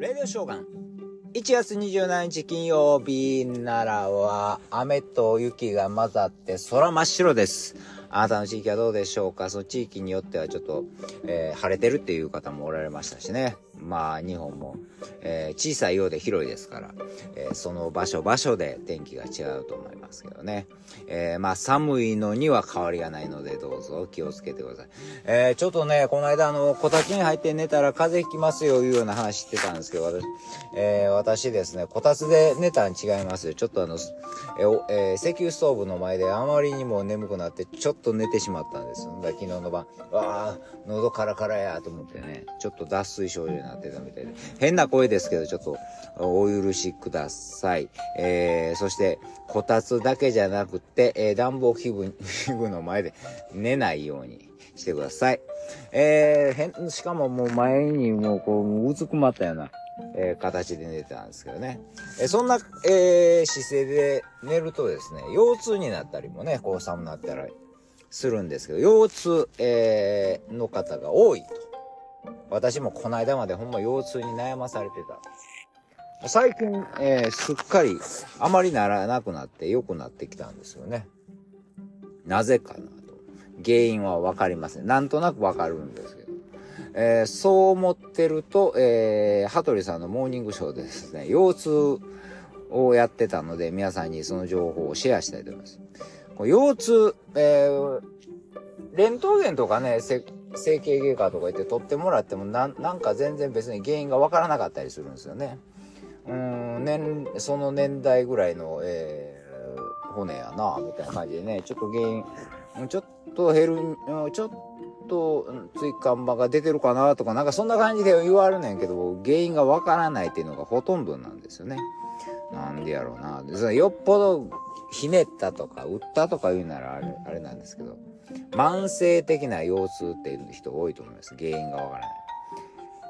レディオショーガン。1月27日金曜日、ならは雨と雪が混ざって空真っ白です。あなたの地域はどうでしょうか？その地域によってはちょっと、えー晴れてるっていう方もおられましたしね。まあ、日本も、えー小さいようで広いですから、えーその場所場所で天気が違うと思いますけどね。えーまあ、寒いのには変わりがないので、どうぞ気をつけてください。えちょっとね、この間、あの、こたつに入って寝たら風邪ひきますよ、いうような話してたんですけど、私、え私ですね、こたつで寝たん違いますよ。ちょっとあの、ええ石油ストーブの前であまりにも眠くなって、ちょっと寝てしまったんです。だ昨日の晩、わあ、喉カラカラやと思ってね、ちょっと脱水症状になってなってたみたいで、変な声ですけど、ちょっとお許しください。えーそして、こたつだけじゃなくて、えー暖房器具、器具の前で寝ないようにしてください。えー変、しかももう前にもうこう、うずくまったような、えー形で寝てたんですけどね。えーそんな、えー姿勢で寝るとですね、腰痛になったりもね、こう寒なったらするんですけど、腰痛、えーの方が多いと。私もこの間までほんま腰痛に悩まされてた。最近、えーすっかりあまりならなくなって良くなってきたんですよね。なぜかなと。原因はわかりません。なんとなくわかるんですけど。えーそう思ってると、えー、羽鳥さんのモーニングショーでですね、腰痛をやってたので、皆さんにその情報をシェアしたいと思います。腰痛、えー、レントゲンとかね、整形外科とか行って取ってもらってもなん、か全然別に原因がわからなかったりするんですよね。うん、年、その年代ぐらいの、えー、骨やな、みたいな感じでね、ちょっと原因、ちょっと減る、ちょっとうん椎間板が出てるかなとか、なんかそんな感じで言われるねんけど、原因がわからないっていうのがほとんどなんですよね。なんでやろうな。よっぽどひねったとか、打ったとか言うならあれ、あれなんですけど、慢性的な腰痛っていう人多いと思います。原因がわからない。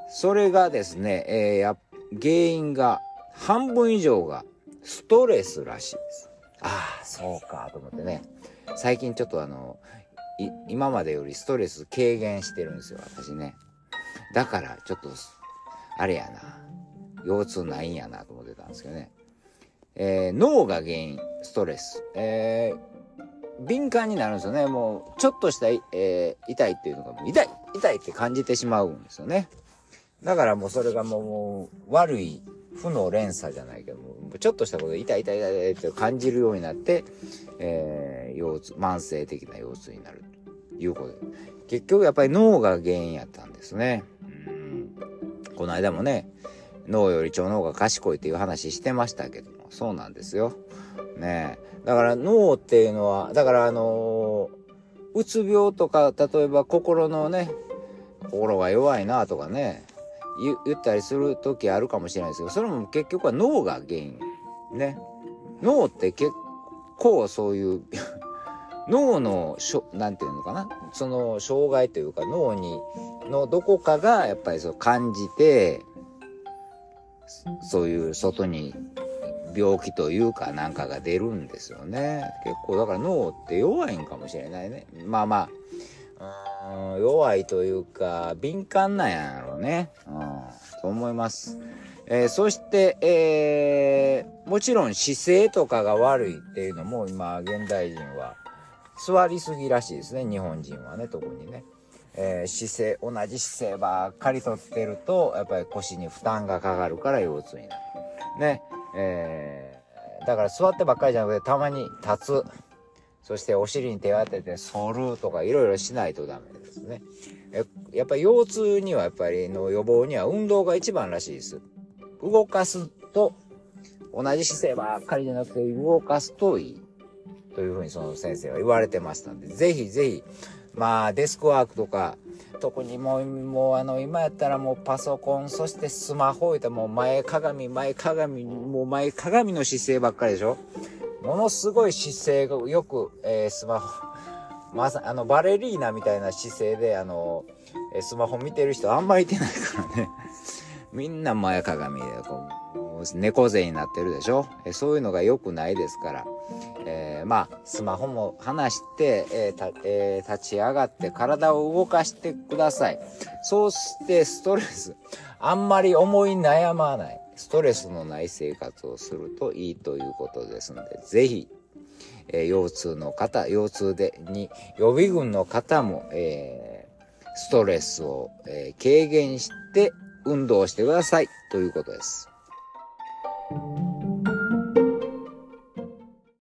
それがですね、えーや原因が半分以上がストレスらしいです。ああ、そうかと思ってね。最近ちょっとあの、い今までよりストレス軽減してるんですよ、私ね。だからちょっと、あれやな。腰痛ないんやなと思ってたんですけどね。えー脳が原因、ストレス。えー敏感になるんですよね。もう、ちょっとした、えー痛いっていうのが、痛い痛いって感じてしまうんですよね。だからもうそれがもう、悪い負の連鎖じゃないけども、ちょっとしたことで痛い痛い痛いって感じるようになって、えー腰痛、慢性的な腰痛になるということで。結局やっぱり脳が原因やったんですね。うんこの間もね、脳より腸の方が賢いっていう話してましたけど、そうなんですよ。ね。だから脳っていうのは、だからあのーうつ病とか、例えば心のね、心が弱いなとかね、言ったりする時あるかもしれないですけど、それも結局は脳が原因。ね。脳って結構そういう、脳のしょ、なていうのかな？その障害というか脳に、のどこかがやっぱりそう感じて、そういう外に病気というかなんかが出るんですよね。結構だから脳って弱いんかもしれないね。まあまあ、弱いというか敏感なんやろうね。うん、と思います。えーそして、えーもちろん姿勢とかが悪いっていうのも今現代人は座りすぎらしいですね。日本人はね、特にね。えー姿勢、同じ姿勢ばっかりとってると、やっぱり腰に負担がかかるから腰痛になる。ね。えーだから座ってばっかりじゃなくて、たまに立つ。そしてお尻に手を当てて反るとかいろいろしないとダメですね。えやっぱり腰痛にはやっぱりの予防には運動が一番らしいです。動かすと、同じ姿勢ばっかりじゃなくて動かすといい。というふうにその先生は言われてましたんで、ぜひぜひ、まあデスクワークとか、特にもう、もうあの、今やったらもうパソコン、そしてスマホ置いてもう前鏡、前鏡、もう前鏡の姿勢ばっかりでしょ？ものすごい姿勢がよく、えースマホ、まさ、あの、バレリーナみたいな姿勢で、あの、スマホ見てる人あんまりいてないからね。みんな前鏡で、こ、う猫背になってるでしょ？そういうのが良くないですから、えー、まあ、スマホも離して、えーえー、立ち上がって体を動かしてください。そうしてストレス、あんまり思い悩まない、ストレスのない生活をするといいということですので、ぜひ、え腰痛の方、腰痛でに予備軍の方も、えストレスを、え軽減して運動してくださいということです。thank you